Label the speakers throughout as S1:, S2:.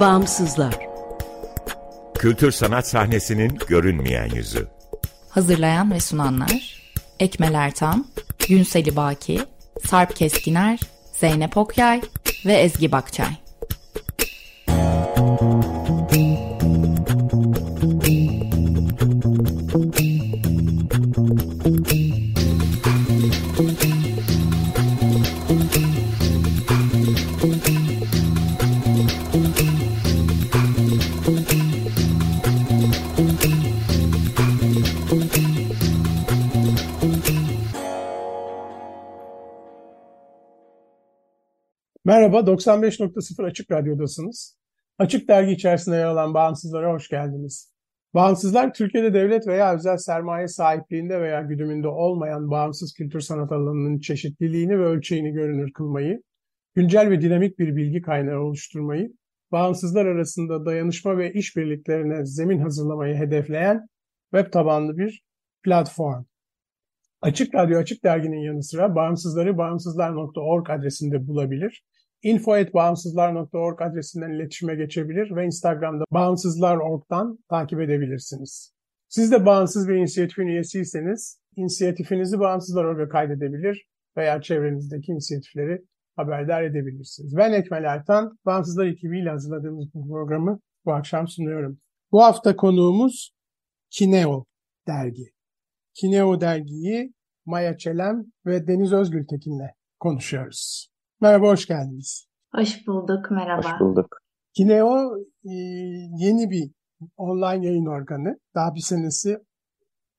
S1: Bağımsızlar.
S2: Kültür sanat sahnesinin görünmeyen yüzü.
S3: Hazırlayan ve sunanlar Ekmel Ertan, Günseli Baki, Sarp Keskiner, Zeynep Okyay ve Ezgi Bakçay.
S4: Merhaba, 95.0 Açık Radyo'dasınız. Açık Dergi içerisinde yer alan Bağımsızlara hoş geldiniz. Bağımsızlar, Türkiye'de devlet veya özel sermaye sahipliğinde veya güdümünde olmayan bağımsız kültür sanat alanının çeşitliliğini ve ölçeğini görünür kılmayı, güncel ve dinamik bir bilgi kaynağı oluşturmayı, bağımsızlar arasında dayanışma ve işbirliklerine zemin hazırlamayı hedefleyen web tabanlı bir platform. Açık Radyo Açık Dergi'nin yanı sıra bağımsızları bağımsızlar.org adresinde bulabilir info.bağımsızlar.org adresinden iletişime geçebilir ve Instagram'da bağımsızlar.org'dan takip edebilirsiniz. Siz de bağımsız bir inisiyatifin üyesiyseniz inisiyatifinizi Bağımsızlar.org'a kaydedebilir veya çevrenizdeki inisiyatifleri haberdar edebilirsiniz. Ben Ekmel Ertan, Bağımsızlar ekibiyle hazırladığımız bu programı bu akşam sunuyorum. Bu hafta konuğumuz Kineo dergi. Kineo dergiyi Maya Çelem ve Deniz Özgültekin'le konuşuyoruz. Merhaba, hoş geldiniz.
S5: Hoş bulduk, merhaba.
S6: Hoş bulduk.
S4: Kineo e, yeni bir online yayın organı. Daha bir senesi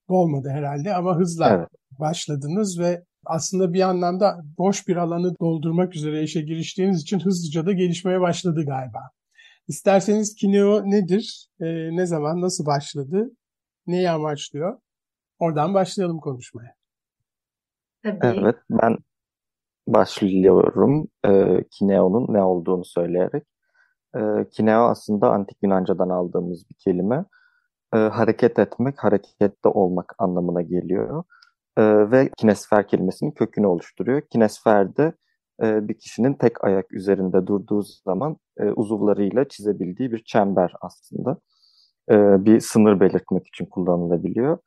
S4: olmadı herhalde ama hızla evet. başladınız ve aslında bir anlamda boş bir alanı doldurmak üzere işe giriştiğiniz için hızlıca da gelişmeye başladı galiba. İsterseniz Kineo nedir, e, ne zaman, nasıl başladı, neyi amaçlıyor? Oradan başlayalım konuşmaya.
S5: Tabii.
S6: Evet, ben başlıyorum e, Kineo'nun ne olduğunu söyleyerek. E, Kineo aslında antik Yunanca'dan aldığımız bir kelime. E, hareket etmek, harekette olmak anlamına geliyor. E, ve kinesfer kelimesinin kökünü oluşturuyor. Kinesfer de e, bir kişinin tek ayak üzerinde durduğu zaman e, uzuvlarıyla çizebildiği bir çember aslında. E, bir sınır belirtmek için kullanılabiliyor.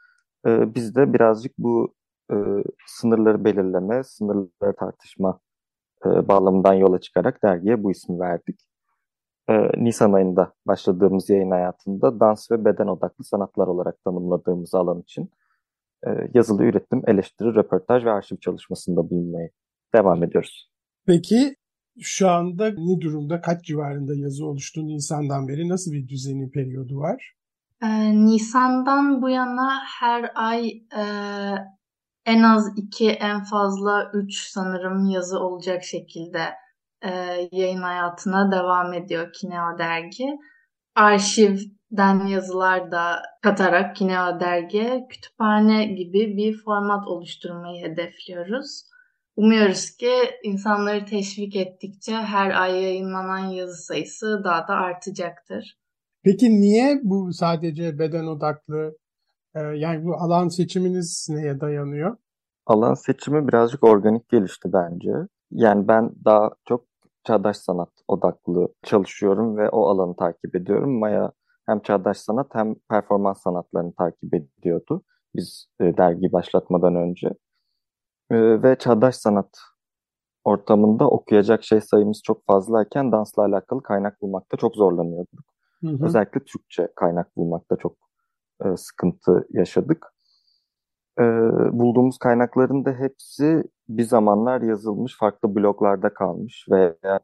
S6: E, biz de birazcık bu e, sınırları belirleme, sınırları tartışma e, bağlamından yola çıkarak dergiye bu ismi verdik. E, Nisan ayında başladığımız yayın hayatında dans ve beden odaklı sanatlar olarak tanımladığımız alan için e, yazılı üretim, eleştiri, röportaj ve arşiv çalışmasında bulunmaya devam ediyoruz.
S4: Peki şu anda ne durumda, kaç civarında yazı oluştu Nisan'dan beri? Nasıl bir düzeni periyodu var?
S5: Ee, Nisan'dan bu yana her ay e, en az iki, en fazla üç sanırım yazı olacak şekilde e, yayın hayatına devam ediyor Kineo Dergi. Arşivden yazılar da katarak Kineo Dergi kütüphane gibi bir format oluşturmayı hedefliyoruz. Umuyoruz ki insanları teşvik ettikçe her ay yayınlanan yazı sayısı daha da artacaktır.
S4: Peki niye bu sadece beden odaklı ee, yani bu alan seçiminiz neye dayanıyor?
S6: Alan seçimi birazcık organik gelişti bence. Yani ben daha çok çağdaş sanat odaklı çalışıyorum ve o alanı takip ediyorum. Maya hem çağdaş sanat hem performans sanatlarını takip ediyordu. Biz e, dergi başlatmadan önce. E, ve çağdaş sanat ortamında okuyacak şey sayımız çok fazlayken dansla alakalı kaynak bulmakta çok zorlanıyorduk. Hı hı. Özellikle Türkçe kaynak bulmakta çok e, sıkıntı yaşadık. E, bulduğumuz kaynakların da hepsi bir zamanlar yazılmış, farklı bloglarda kalmış veya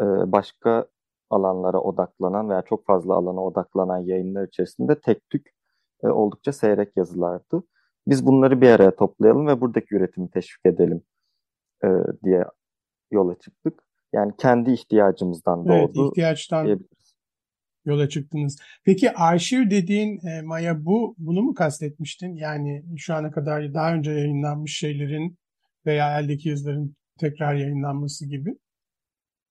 S6: e, başka alanlara odaklanan veya çok fazla alana odaklanan yayınlar içerisinde tek tük e, oldukça seyrek yazılardı. Biz bunları bir araya toplayalım ve buradaki üretimi teşvik edelim e, diye yola çıktık. Yani kendi ihtiyacımızdan doğdu.
S4: Evet, ihtiyaçtan yola çıktınız. Peki arşiv dediğin e, Maya bu bunu mu kastetmiştin? Yani şu ana kadar daha önce yayınlanmış şeylerin veya eldeki yazıların tekrar yayınlanması gibi.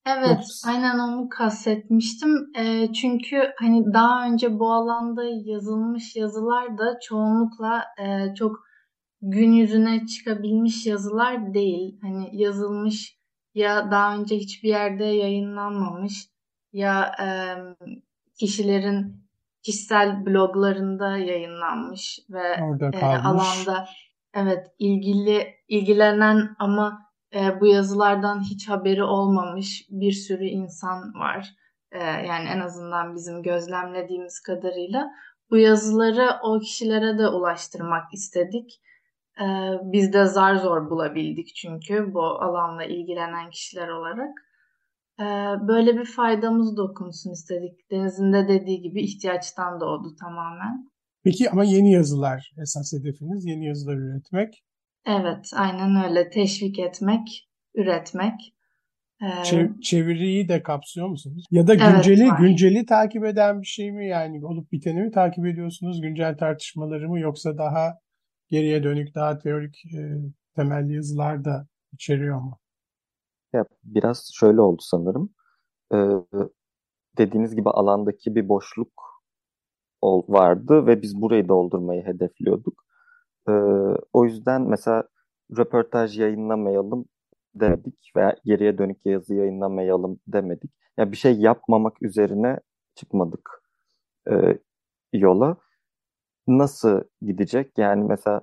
S5: Evet, Yoksa... aynen onu kastetmiştim. E, çünkü hani daha önce bu alanda yazılmış yazılar da çoğunlukla e, çok gün yüzüne çıkabilmiş yazılar değil. Hani yazılmış ya daha önce hiçbir yerde yayınlanmamış ya e, kişilerin kişisel bloglarında yayınlanmış ve e, alanda evet ilgili ilgilenen ama e, bu yazılardan hiç haberi olmamış bir sürü insan var. E, yani en azından bizim gözlemlediğimiz kadarıyla bu yazıları o kişilere de ulaştırmak istedik. E, biz de zar zor bulabildik çünkü bu alanla ilgilenen kişiler olarak. E, böyle bir faydamız dokunsun istedik. Deniz'in de dediği gibi ihtiyaçtan doğdu tamamen.
S4: Peki ama yeni yazılar esas hedefiniz. Yeni yazılar üretmek.
S5: Evet, aynen öyle. Teşvik etmek, üretmek. Ee,
S4: Çev- çeviriyi de kapsıyor musunuz? Ya da
S5: Evet,
S4: günceli
S5: var.
S4: günceli takip eden bir şey mi yani olup biteni mi takip ediyorsunuz? Güncel tartışmaları mı yoksa daha geriye dönük daha teorik e, temelli yazılar da içeriyor mu?
S6: Ya biraz şöyle oldu sanırım. Ee, dediğiniz gibi alandaki bir boşluk vardı ve biz burayı doldurmayı hedefliyorduk. Ee, o yüzden mesela röportaj yayınlamayalım demedik veya geriye dönük yazı yayınlamayalım demedik. Ya bir şey yapmamak üzerine çıkmadık e, yola. Nasıl gidecek? Yani mesela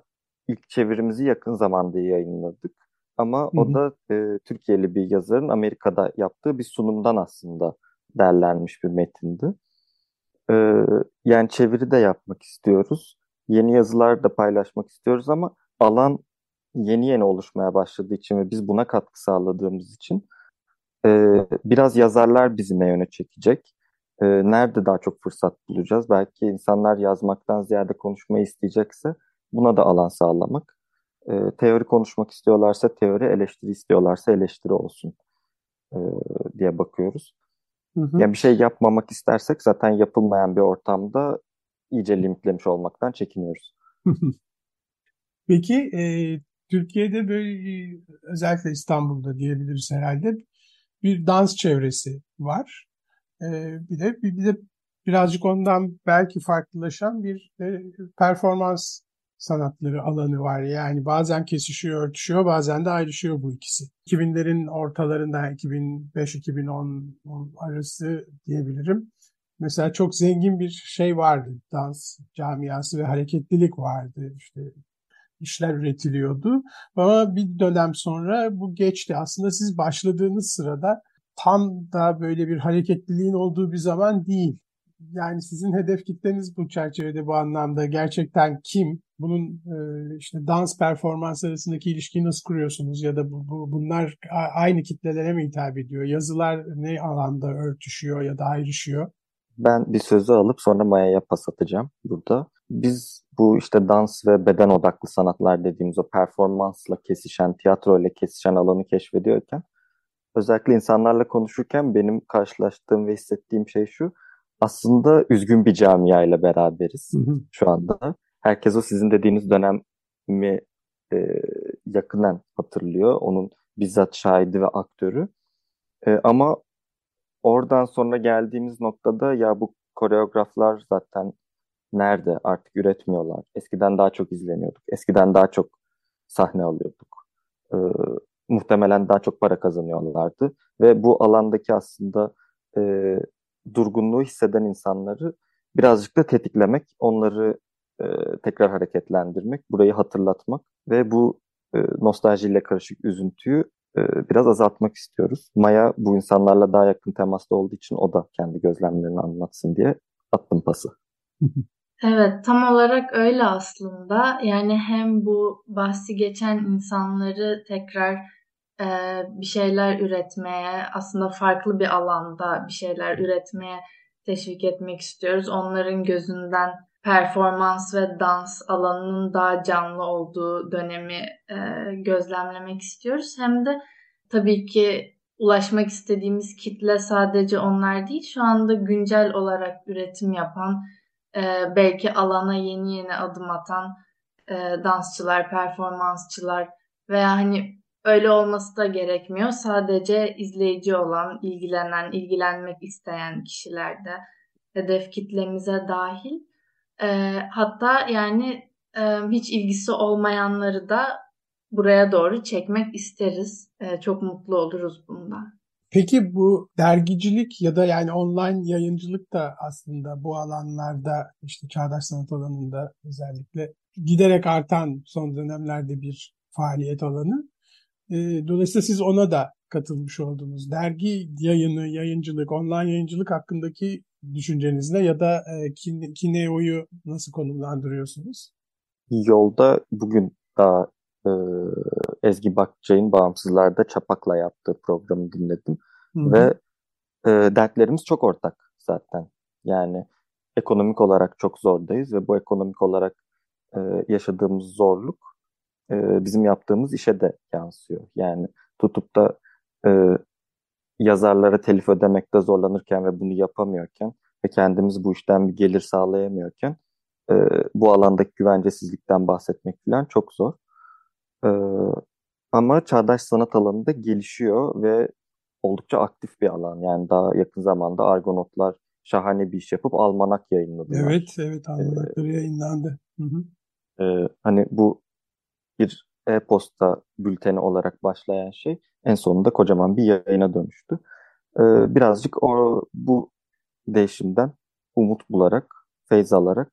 S6: ilk çevirimizi yakın zamanda yayınladık. Ama
S4: Hı
S6: o da e, Türkiye'li bir yazarın Amerika'da yaptığı bir sunumdan aslında derlenmiş bir metindi. Ee, yani çeviri de yapmak istiyoruz. Yeni yazılar da paylaşmak istiyoruz ama alan yeni yeni oluşmaya başladığı için ve biz buna katkı sağladığımız için e, biraz yazarlar bizi ne yöne çekecek? E, nerede daha çok fırsat bulacağız? Belki insanlar yazmaktan ziyade konuşmayı isteyecekse buna da alan sağlamak. E, teori konuşmak istiyorlarsa teori, eleştiri istiyorlarsa eleştiri olsun e, diye bakıyoruz.
S4: Hı hı.
S6: Yani bir şey yapmamak istersek zaten yapılmayan bir ortamda iyice limitlemiş olmaktan çekiniyoruz.
S4: Peki e, Türkiye'de böyle özellikle İstanbul'da diyebiliriz herhalde bir dans çevresi var. E, bir de bir, bir de birazcık ondan belki farklılaşan bir e, performans sanatları alanı var. Yani bazen kesişiyor, örtüşüyor, bazen de ayrışıyor bu ikisi. 2000'lerin ortalarında 2005-2010 arası diyebilirim. Mesela çok zengin bir şey vardı. Dans camiası ve hareketlilik vardı. İşte işler üretiliyordu. Ama bir dönem sonra bu geçti. Aslında siz başladığınız sırada tam da böyle bir hareketliliğin olduğu bir zaman değil. Yani sizin hedef kitleniz bu çerçevede bu anlamda gerçekten kim? Bunun e, işte dans performans arasındaki ilişkiyi nasıl kuruyorsunuz? Ya da bu, bu, bunlar aynı kitlelere mi hitap ediyor? Yazılar ne alanda örtüşüyor ya da ayrışıyor?
S6: Ben bir sözü alıp sonra Maya'ya pas atacağım burada. Biz bu işte dans ve beden odaklı sanatlar dediğimiz o performansla kesişen, tiyatro ile kesişen alanı keşfediyorken özellikle insanlarla konuşurken benim karşılaştığım ve hissettiğim şey şu. Aslında üzgün bir camia ile beraberiz
S4: Hı hı.
S6: şu anda. Herkes o sizin dediğiniz dönemi e, yakından hatırlıyor. Onun bizzat şahidi ve aktörü. E, ama oradan sonra geldiğimiz noktada ya bu koreograflar zaten nerede artık üretmiyorlar. Eskiden daha çok izleniyorduk. Eskiden daha çok sahne alıyorduk. E, muhtemelen daha çok para kazanıyorlardı. Ve bu alandaki aslında e, durgunluğu hisseden insanları birazcık da tetiklemek, onları e, tekrar hareketlendirmek, burayı hatırlatmak ve bu e, nostaljiyle karışık üzüntüyü e, biraz azaltmak istiyoruz. Maya bu insanlarla daha yakın temasta olduğu için o da kendi gözlemlerini anlatsın diye attım pası.
S5: Evet, tam olarak öyle aslında. Yani hem bu bahsi geçen insanları tekrar e, bir şeyler üretmeye, aslında farklı bir alanda bir şeyler üretmeye teşvik etmek istiyoruz. Onların gözünden performans ve dans alanının daha canlı olduğu dönemi e, gözlemlemek istiyoruz. Hem de tabii ki ulaşmak istediğimiz kitle sadece onlar değil. Şu anda güncel olarak üretim yapan, e, belki alana yeni yeni adım atan e, dansçılar, performansçılar veya hani öyle olması da gerekmiyor. Sadece izleyici olan, ilgilenen, ilgilenmek isteyen kişiler de hedef kitlemize dahil. E, hatta yani e, hiç ilgisi olmayanları da buraya doğru çekmek isteriz. E, çok mutlu oluruz bundan.
S4: Peki bu dergicilik ya da yani online yayıncılık da aslında bu alanlarda işte çağdaş sanat alanında özellikle giderek artan son dönemlerde bir faaliyet alanı. Dolayısıyla siz ona da katılmış oldunuz. Dergi yayını, yayıncılık, online yayıncılık hakkındaki düşünceniz ne ya da e, Kineo'yu nasıl konumlandırıyorsunuz?
S6: Yolda bugün daha e, Ezgi Bakçay'ın Bağımsızlar'da Çapak'la yaptığı programı dinledim. Hı-hı. Ve e, dertlerimiz çok ortak zaten. Yani ekonomik olarak çok zordayız ve bu ekonomik olarak e, yaşadığımız zorluk e, bizim yaptığımız işe de yansıyor. Yani tutup da e, yazarlara telif ödemekte zorlanırken ve bunu yapamıyorken ve kendimiz bu işten bir gelir sağlayamıyorken e, bu alandaki güvencesizlikten bahsetmek falan çok zor. E, ama çağdaş sanat alanında gelişiyor ve oldukça aktif bir alan. Yani daha yakın zamanda Argonotlar şahane bir iş yapıp almanak yayınladılar.
S4: Evet, evet almanakları ee, yayınlandı. Hı hı.
S6: E, hani bu bir e-posta bülteni olarak başlayan şey en sonunda kocaman bir yayına dönüştü. Ee, birazcık o bu değişimden umut bularak, feyz alarak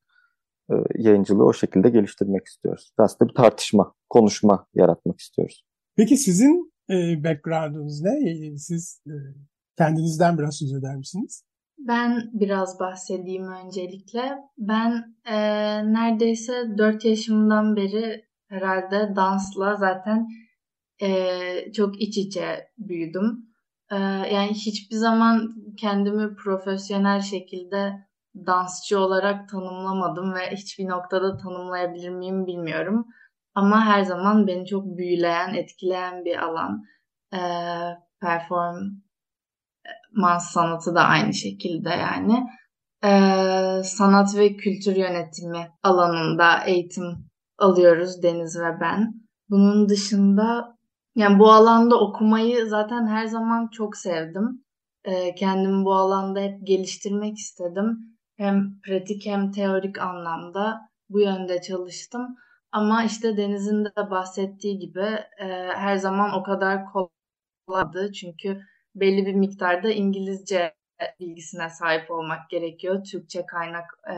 S6: e, yayıncılığı o şekilde geliştirmek istiyoruz. Aslında bir tartışma, konuşma yaratmak istiyoruz.
S4: Peki sizin e, background'unuz ne? Siz e, kendinizden biraz söz eder misiniz?
S5: Ben biraz bahsedeyim öncelikle. Ben e, neredeyse 4 yaşımdan beri herhalde dansla zaten e, çok iç içe büyüdüm. E, yani hiçbir zaman kendimi profesyonel şekilde dansçı olarak tanımlamadım ve hiçbir noktada tanımlayabilir miyim bilmiyorum. Ama her zaman beni çok büyüleyen, etkileyen bir alan. E, performans sanatı da aynı şekilde yani. E, sanat ve kültür yönetimi alanında eğitim alıyoruz Deniz ve ben. Bunun dışında yani bu alanda okumayı zaten her zaman çok sevdim. Ee, kendimi bu alanda hep geliştirmek istedim. Hem pratik hem teorik anlamda bu yönde çalıştım. Ama işte Deniz'in de bahsettiği gibi e, her zaman o kadar kolaydı. Çünkü belli bir miktarda İngilizce bilgisine sahip olmak gerekiyor. Türkçe kaynak e,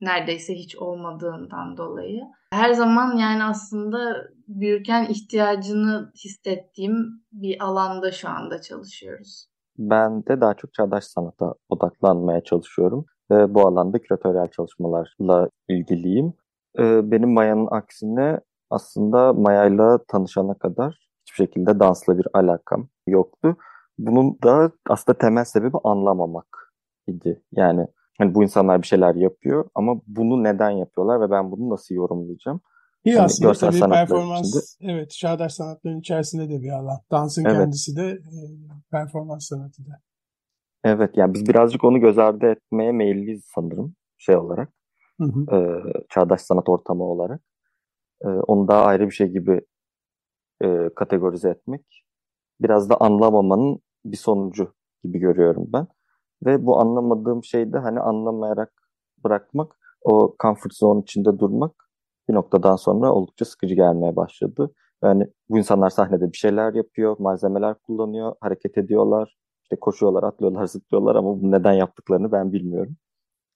S5: neredeyse hiç olmadığından dolayı. Her zaman yani aslında büyürken ihtiyacını hissettiğim bir alanda şu anda çalışıyoruz.
S6: Ben de daha çok çağdaş sanata odaklanmaya çalışıyorum. Ve bu alanda küratöryel çalışmalarla ilgiliyim. Ee, benim Maya'nın aksine aslında Maya'yla tanışana kadar hiçbir şekilde dansla bir alakam yoktu. Bunun da aslında temel sebebi anlamamak idi. Yani Hani bu insanlar bir şeyler yapıyor ama bunu neden yapıyorlar ve ben bunu nasıl yorumlayacağım?
S4: İyi hani aslında tabii performans, içinde. evet çağdaş sanatların içerisinde de bir alan. Dansın evet. kendisi de e, performans sanatı da.
S6: Evet yani biz birazcık onu göz ardı etmeye meyilliyiz sanırım şey olarak. Hı hı. E, çağdaş sanat ortamı olarak. E, onu daha ayrı bir şey gibi e, kategorize etmek biraz da anlamamanın bir sonucu gibi görüyorum ben. Ve bu anlamadığım şeyde hani anlamayarak bırakmak, o comfort zone içinde durmak bir noktadan sonra oldukça sıkıcı gelmeye başladı. Yani bu insanlar sahnede bir şeyler yapıyor, malzemeler kullanıyor, hareket ediyorlar, işte koşuyorlar, atlıyorlar, zıplıyorlar ama bu neden yaptıklarını ben bilmiyorum.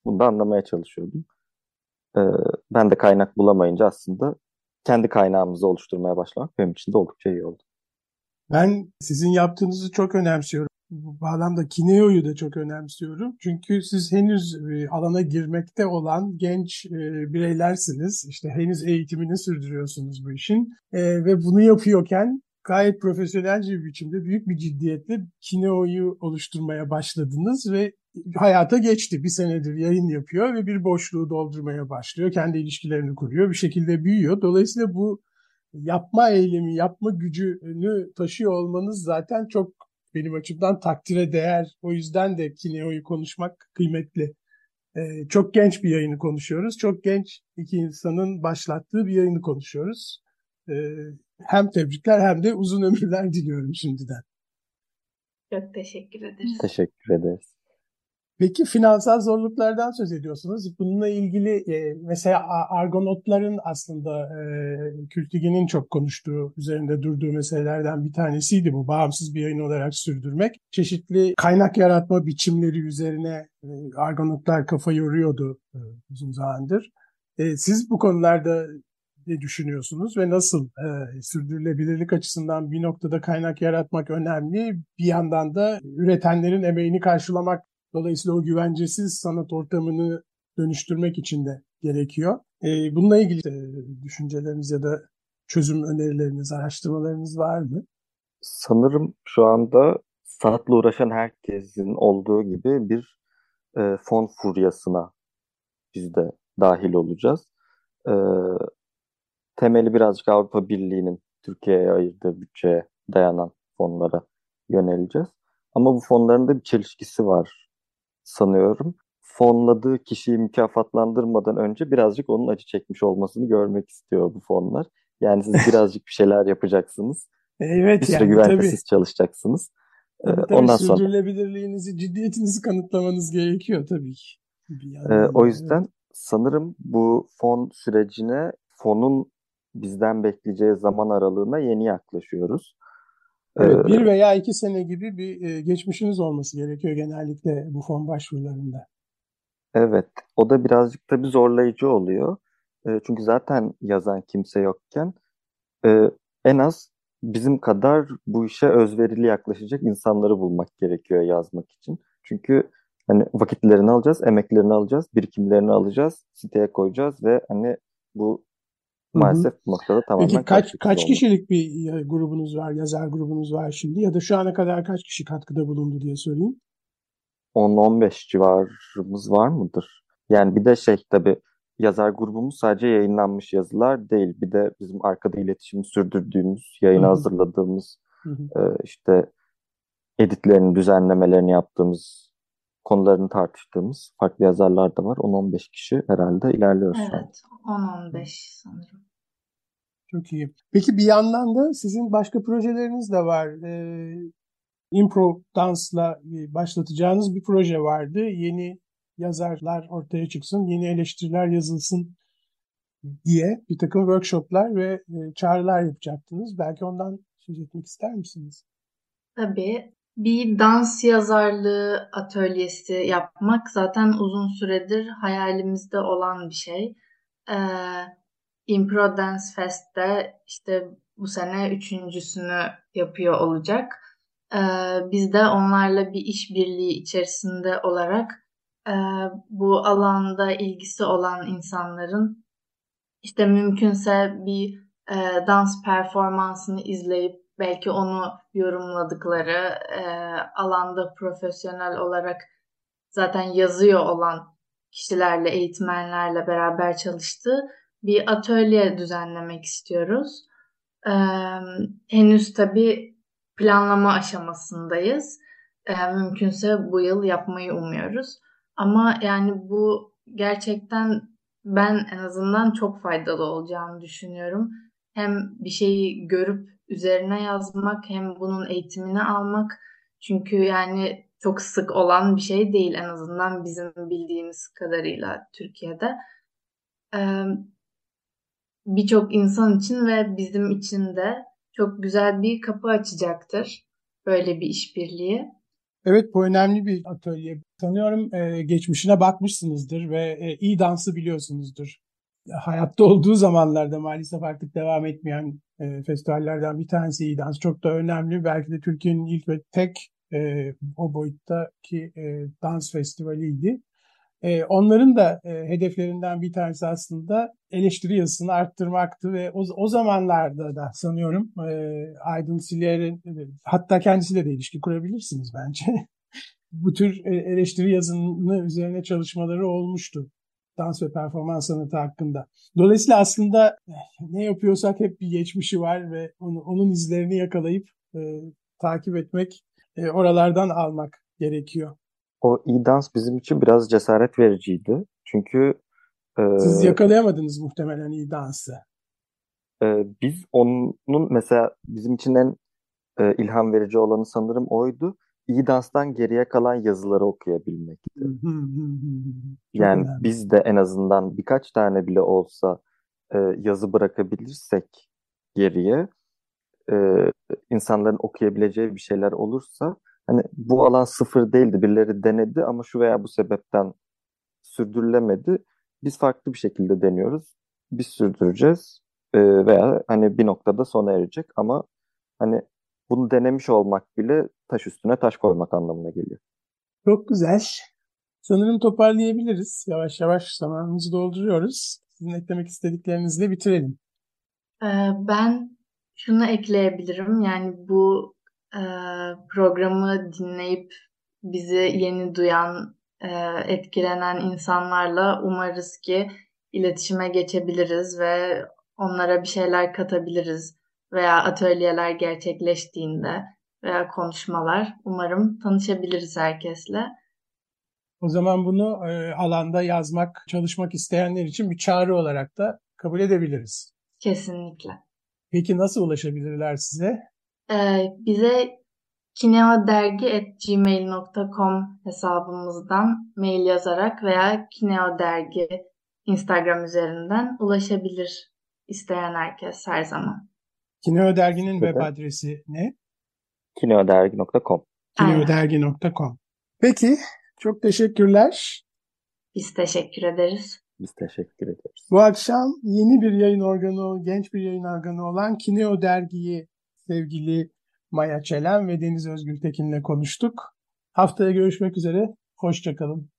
S6: Bunu da anlamaya çalışıyordum. Ee, ben de kaynak bulamayınca aslında kendi kaynağımızı oluşturmaya başlamak benim için de oldukça iyi oldu.
S4: Ben sizin yaptığınızı çok önemsiyorum bu bağlamda Kineo'yu da çok önemsiyorum. Çünkü siz henüz e, alana girmekte olan genç e, bireylersiniz. İşte henüz eğitimini sürdürüyorsunuz bu işin. E, ve bunu yapıyorken gayet profesyonelce bir biçimde büyük bir ciddiyetle Kineo'yu oluşturmaya başladınız ve hayata geçti. Bir senedir yayın yapıyor ve bir boşluğu doldurmaya başlıyor. Kendi ilişkilerini kuruyor. Bir şekilde büyüyor. Dolayısıyla bu yapma eylemi, yapma gücünü taşıyor olmanız zaten çok benim açımdan takdire değer. O yüzden de Kineo'yu konuşmak kıymetli. Ee, çok genç bir yayını konuşuyoruz. Çok genç iki insanın başlattığı bir yayını konuşuyoruz. Ee, hem tebrikler hem de uzun ömürler diliyorum şimdiden.
S5: Çok teşekkür ederiz.
S6: Teşekkür ederiz.
S4: Peki finansal zorluklardan söz ediyorsunuz. Bununla ilgili e, mesela Argonotların aslında e, Kültigi'nin çok konuştuğu, üzerinde durduğu meselelerden bir tanesiydi bu. Bağımsız bir yayın olarak sürdürmek. Çeşitli kaynak yaratma biçimleri üzerine e, Argonotlar kafa yoruyordu e, uzun zamandır. E, siz bu konularda ne düşünüyorsunuz ve nasıl e, sürdürülebilirlik açısından bir noktada kaynak yaratmak önemli. Bir yandan da üretenlerin emeğini karşılamak Dolayısıyla o güvencesiz sanat ortamını dönüştürmek için de gerekiyor. E, bununla ilgili e, düşünceleriniz ya da çözüm önerileriniz, araştırmalarınız var mı?
S6: Sanırım şu anda sanatla uğraşan herkesin olduğu gibi bir e, fon furyasına biz de dahil olacağız. E, temeli birazcık Avrupa Birliği'nin Türkiye'ye ayırdığı bütçeye dayanan fonlara yöneleceğiz. Ama bu fonların da bir çelişkisi var sanıyorum. Fonladığı kişiyi mükafatlandırmadan önce birazcık onun acı çekmiş olmasını görmek istiyor bu fonlar. Yani siz birazcık bir şeyler yapacaksınız.
S4: Evet
S6: bir süre yani, güvencesiz tabii. çalışacaksınız.
S4: Tabii, tabii, Ondan sonra sürdürülebilirliğinizi, ciddiyetinizi kanıtlamanız gerekiyor tabii ki.
S6: Ee, o yüzden evet. sanırım bu fon sürecine fonun bizden bekleyeceği zaman aralığına yeni yaklaşıyoruz.
S4: Evet, bir veya iki sene gibi bir e, geçmişiniz olması gerekiyor genellikle bu fon başvurularında.
S6: Evet, o da birazcık tabii zorlayıcı oluyor. E, çünkü zaten yazan kimse yokken e, en az bizim kadar bu işe özverili yaklaşacak insanları bulmak gerekiyor yazmak için. Çünkü hani vakitlerini alacağız, emeklerini alacağız, birikimlerini alacağız, siteye koyacağız ve hani bu Maalesef bu noktada tamamen
S4: Peki kaç kaç kişilik bir grubunuz var, yazar grubunuz var şimdi ya da şu ana kadar kaç kişi katkıda bulundu diye sorayım.
S6: 10-15 civarımız var mıdır? Yani bir de şey tabii yazar grubumuz sadece yayınlanmış yazılar değil. Bir de bizim arkada iletişimi sürdürdüğümüz, yayına hazırladığımız, E, işte editlerini, düzenlemelerini yaptığımız, konularını tartıştığımız farklı yazarlar da var. 10-15 kişi herhalde ilerliyoruz
S5: evet. şu an. 10-15 sanırım.
S4: Çok iyi. Peki bir yandan da sizin başka projeleriniz de var. Ee, impro dansla başlatacağınız bir proje vardı. Yeni yazarlar ortaya çıksın, yeni eleştiriler yazılsın diye bir takım workshoplar ve e, çağrılar yapacaktınız. Belki ondan söz etmek ister misiniz?
S5: Tabii. Bir dans yazarlığı atölyesi yapmak zaten uzun süredir hayalimizde olan bir şey e, Impro Dance Fest'te işte bu sene üçüncüsünü yapıyor olacak. E, biz de onlarla bir işbirliği içerisinde olarak e, bu alanda ilgisi olan insanların işte mümkünse bir e, dans performansını izleyip belki onu yorumladıkları e, alanda profesyonel olarak zaten yazıyor olan kişilerle, eğitmenlerle beraber çalıştığı bir atölye düzenlemek istiyoruz. Ee, henüz tabii planlama aşamasındayız. Ee, mümkünse bu yıl yapmayı umuyoruz. Ama yani bu gerçekten ben en azından çok faydalı olacağını düşünüyorum. Hem bir şeyi görüp üzerine yazmak hem bunun eğitimini almak. Çünkü yani çok sık olan bir şey değil en azından bizim bildiğimiz kadarıyla Türkiye'de. Ee, Birçok insan için ve bizim için de çok güzel bir kapı açacaktır böyle bir işbirliği.
S4: Evet bu önemli bir atölye. Sanıyorum e, geçmişine bakmışsınızdır ve e, iyi dansı biliyorsunuzdur. Hayatta olduğu zamanlarda maalesef artık devam etmeyen e, festivallerden bir tanesi iyi dans. Çok da önemli. Belki de Türkiye'nin ilk ve tek e, o boyuttaki e, dans festivaliydi. E, onların da e, hedeflerinden bir tanesi aslında eleştiri yazısını arttırmaktı ve o, o zamanlarda da sanıyorum e, Aydın Siler'in e, hatta kendisiyle de ilişki kurabilirsiniz bence. Bu tür e, eleştiri yazını üzerine çalışmaları olmuştu dans ve performans sanatı hakkında. Dolayısıyla aslında e, ne yapıyorsak hep bir geçmişi var ve onu, onun izlerini yakalayıp e, takip etmek e, oralardan almak gerekiyor.
S6: O iyi dans bizim için biraz cesaret vericiydi. Çünkü
S4: e, siz yakalayamadınız muhtemelen iyi dansı.
S6: E, biz onun mesela bizim için en e, ilham verici olanı sanırım oydu. iyi danstan geriye kalan yazıları okuyabilmekti. yani biz de en azından birkaç tane bile olsa e, yazı bırakabilirsek geriye e, insanların okuyabileceği bir şeyler olursa hani bu alan sıfır değildi. Birileri denedi ama şu veya bu sebepten sürdürülemedi. Biz farklı bir şekilde deniyoruz. Biz sürdüreceğiz e, veya hani bir noktada sona erecek ama hani bunu denemiş olmak bile taş üstüne taş koymak anlamına geliyor.
S4: Çok güzel. Sanırım toparlayabiliriz. Yavaş yavaş zamanımızı dolduruyoruz. Sizin eklemek istediklerinizle bitirelim.
S5: Ee, ben şunu ekleyebilirim. Yani bu programı dinleyip bizi yeni duyan, e, etkilenen insanlarla umarız ki iletişime geçebiliriz ve onlara bir şeyler katabiliriz veya atölyeler gerçekleştiğinde veya konuşmalar umarım tanışabiliriz herkesle.
S4: O zaman bunu e, alanda yazmak, çalışmak isteyenler için bir çağrı olarak da kabul edebiliriz.
S5: Kesinlikle.
S4: Peki nasıl ulaşabilirler size?
S5: Ee, bize kineodergi.gmail.com hesabımızdan mail yazarak veya kineodergi Instagram üzerinden ulaşabilir isteyen herkes her zaman.
S4: Kineo Dergi'nin web adresi ne?
S6: kineodergi.com
S4: kineodergi.com Peki, çok teşekkürler.
S5: Biz teşekkür ederiz.
S6: Biz teşekkür ederiz.
S4: Bu akşam yeni bir yayın organı, genç bir yayın organı olan Kineo Dergi'yi sevgili Maya Çelen ve Deniz Özgül Tekin'le konuştuk. Haftaya görüşmek üzere. Hoşçakalın.